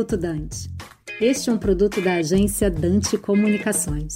Minuto Dante. Este é um produto da agência Dante Comunicações.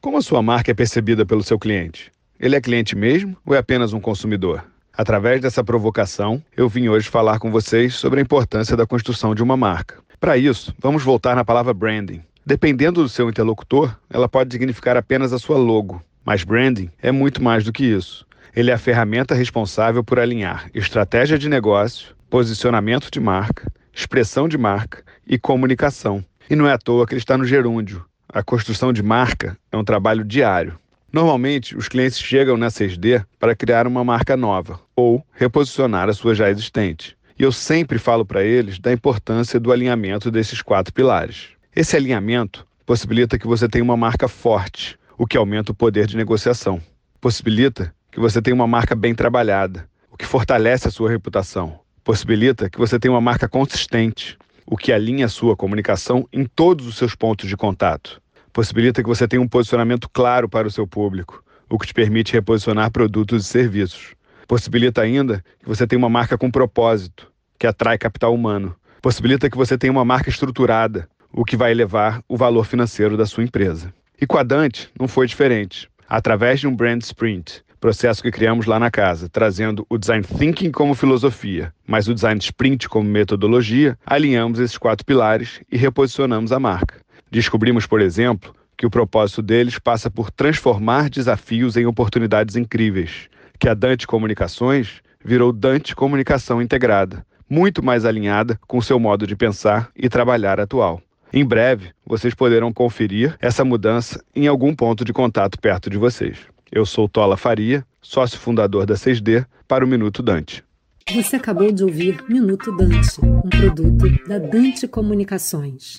Como a sua marca é percebida pelo seu cliente? Ele é cliente mesmo ou é apenas um consumidor? Através dessa provocação, eu vim hoje falar com vocês sobre a importância da construção de uma marca. Para isso, vamos voltar na palavra branding. Dependendo do seu interlocutor, ela pode significar apenas a sua logo, mas branding é muito mais do que isso. Ele é a ferramenta responsável por alinhar estratégia de negócio, posicionamento de marca, expressão de marca e comunicação. E não é à toa que ele está no gerúndio. A construção de marca é um trabalho diário. Normalmente, os clientes chegam na 6D para criar uma marca nova ou reposicionar a sua já existente. E eu sempre falo para eles da importância do alinhamento desses quatro pilares. Esse alinhamento possibilita que você tenha uma marca forte, o que aumenta o poder de negociação. Possibilita que você tenha uma marca bem trabalhada, o que fortalece a sua reputação. Possibilita que você tenha uma marca consistente, o que alinha a sua comunicação em todos os seus pontos de contato. Possibilita que você tenha um posicionamento claro para o seu público, o que te permite reposicionar produtos e serviços. Possibilita ainda que você tenha uma marca com propósito, que atrai capital humano. Possibilita que você tenha uma marca estruturada, o que vai elevar o valor financeiro da sua empresa. E com a Dante não foi diferente. Através de um brand sprint, processo que criamos lá na casa, trazendo o design thinking como filosofia, mas o design sprint como metodologia, alinhamos esses quatro pilares e reposicionamos a marca. Descobrimos, por exemplo, que o propósito deles passa por transformar desafios em oportunidades incríveis, que a Dante Comunicações virou Dante Comunicação Integrada, muito mais alinhada com seu modo de pensar e trabalhar atual. Em breve, vocês poderão conferir essa mudança em algum ponto de contato perto de vocês. Eu sou Tola Faria, sócio fundador da 6D, para o Minuto Dante. Você acabou de ouvir Minuto Dante, um produto da Dante Comunicações.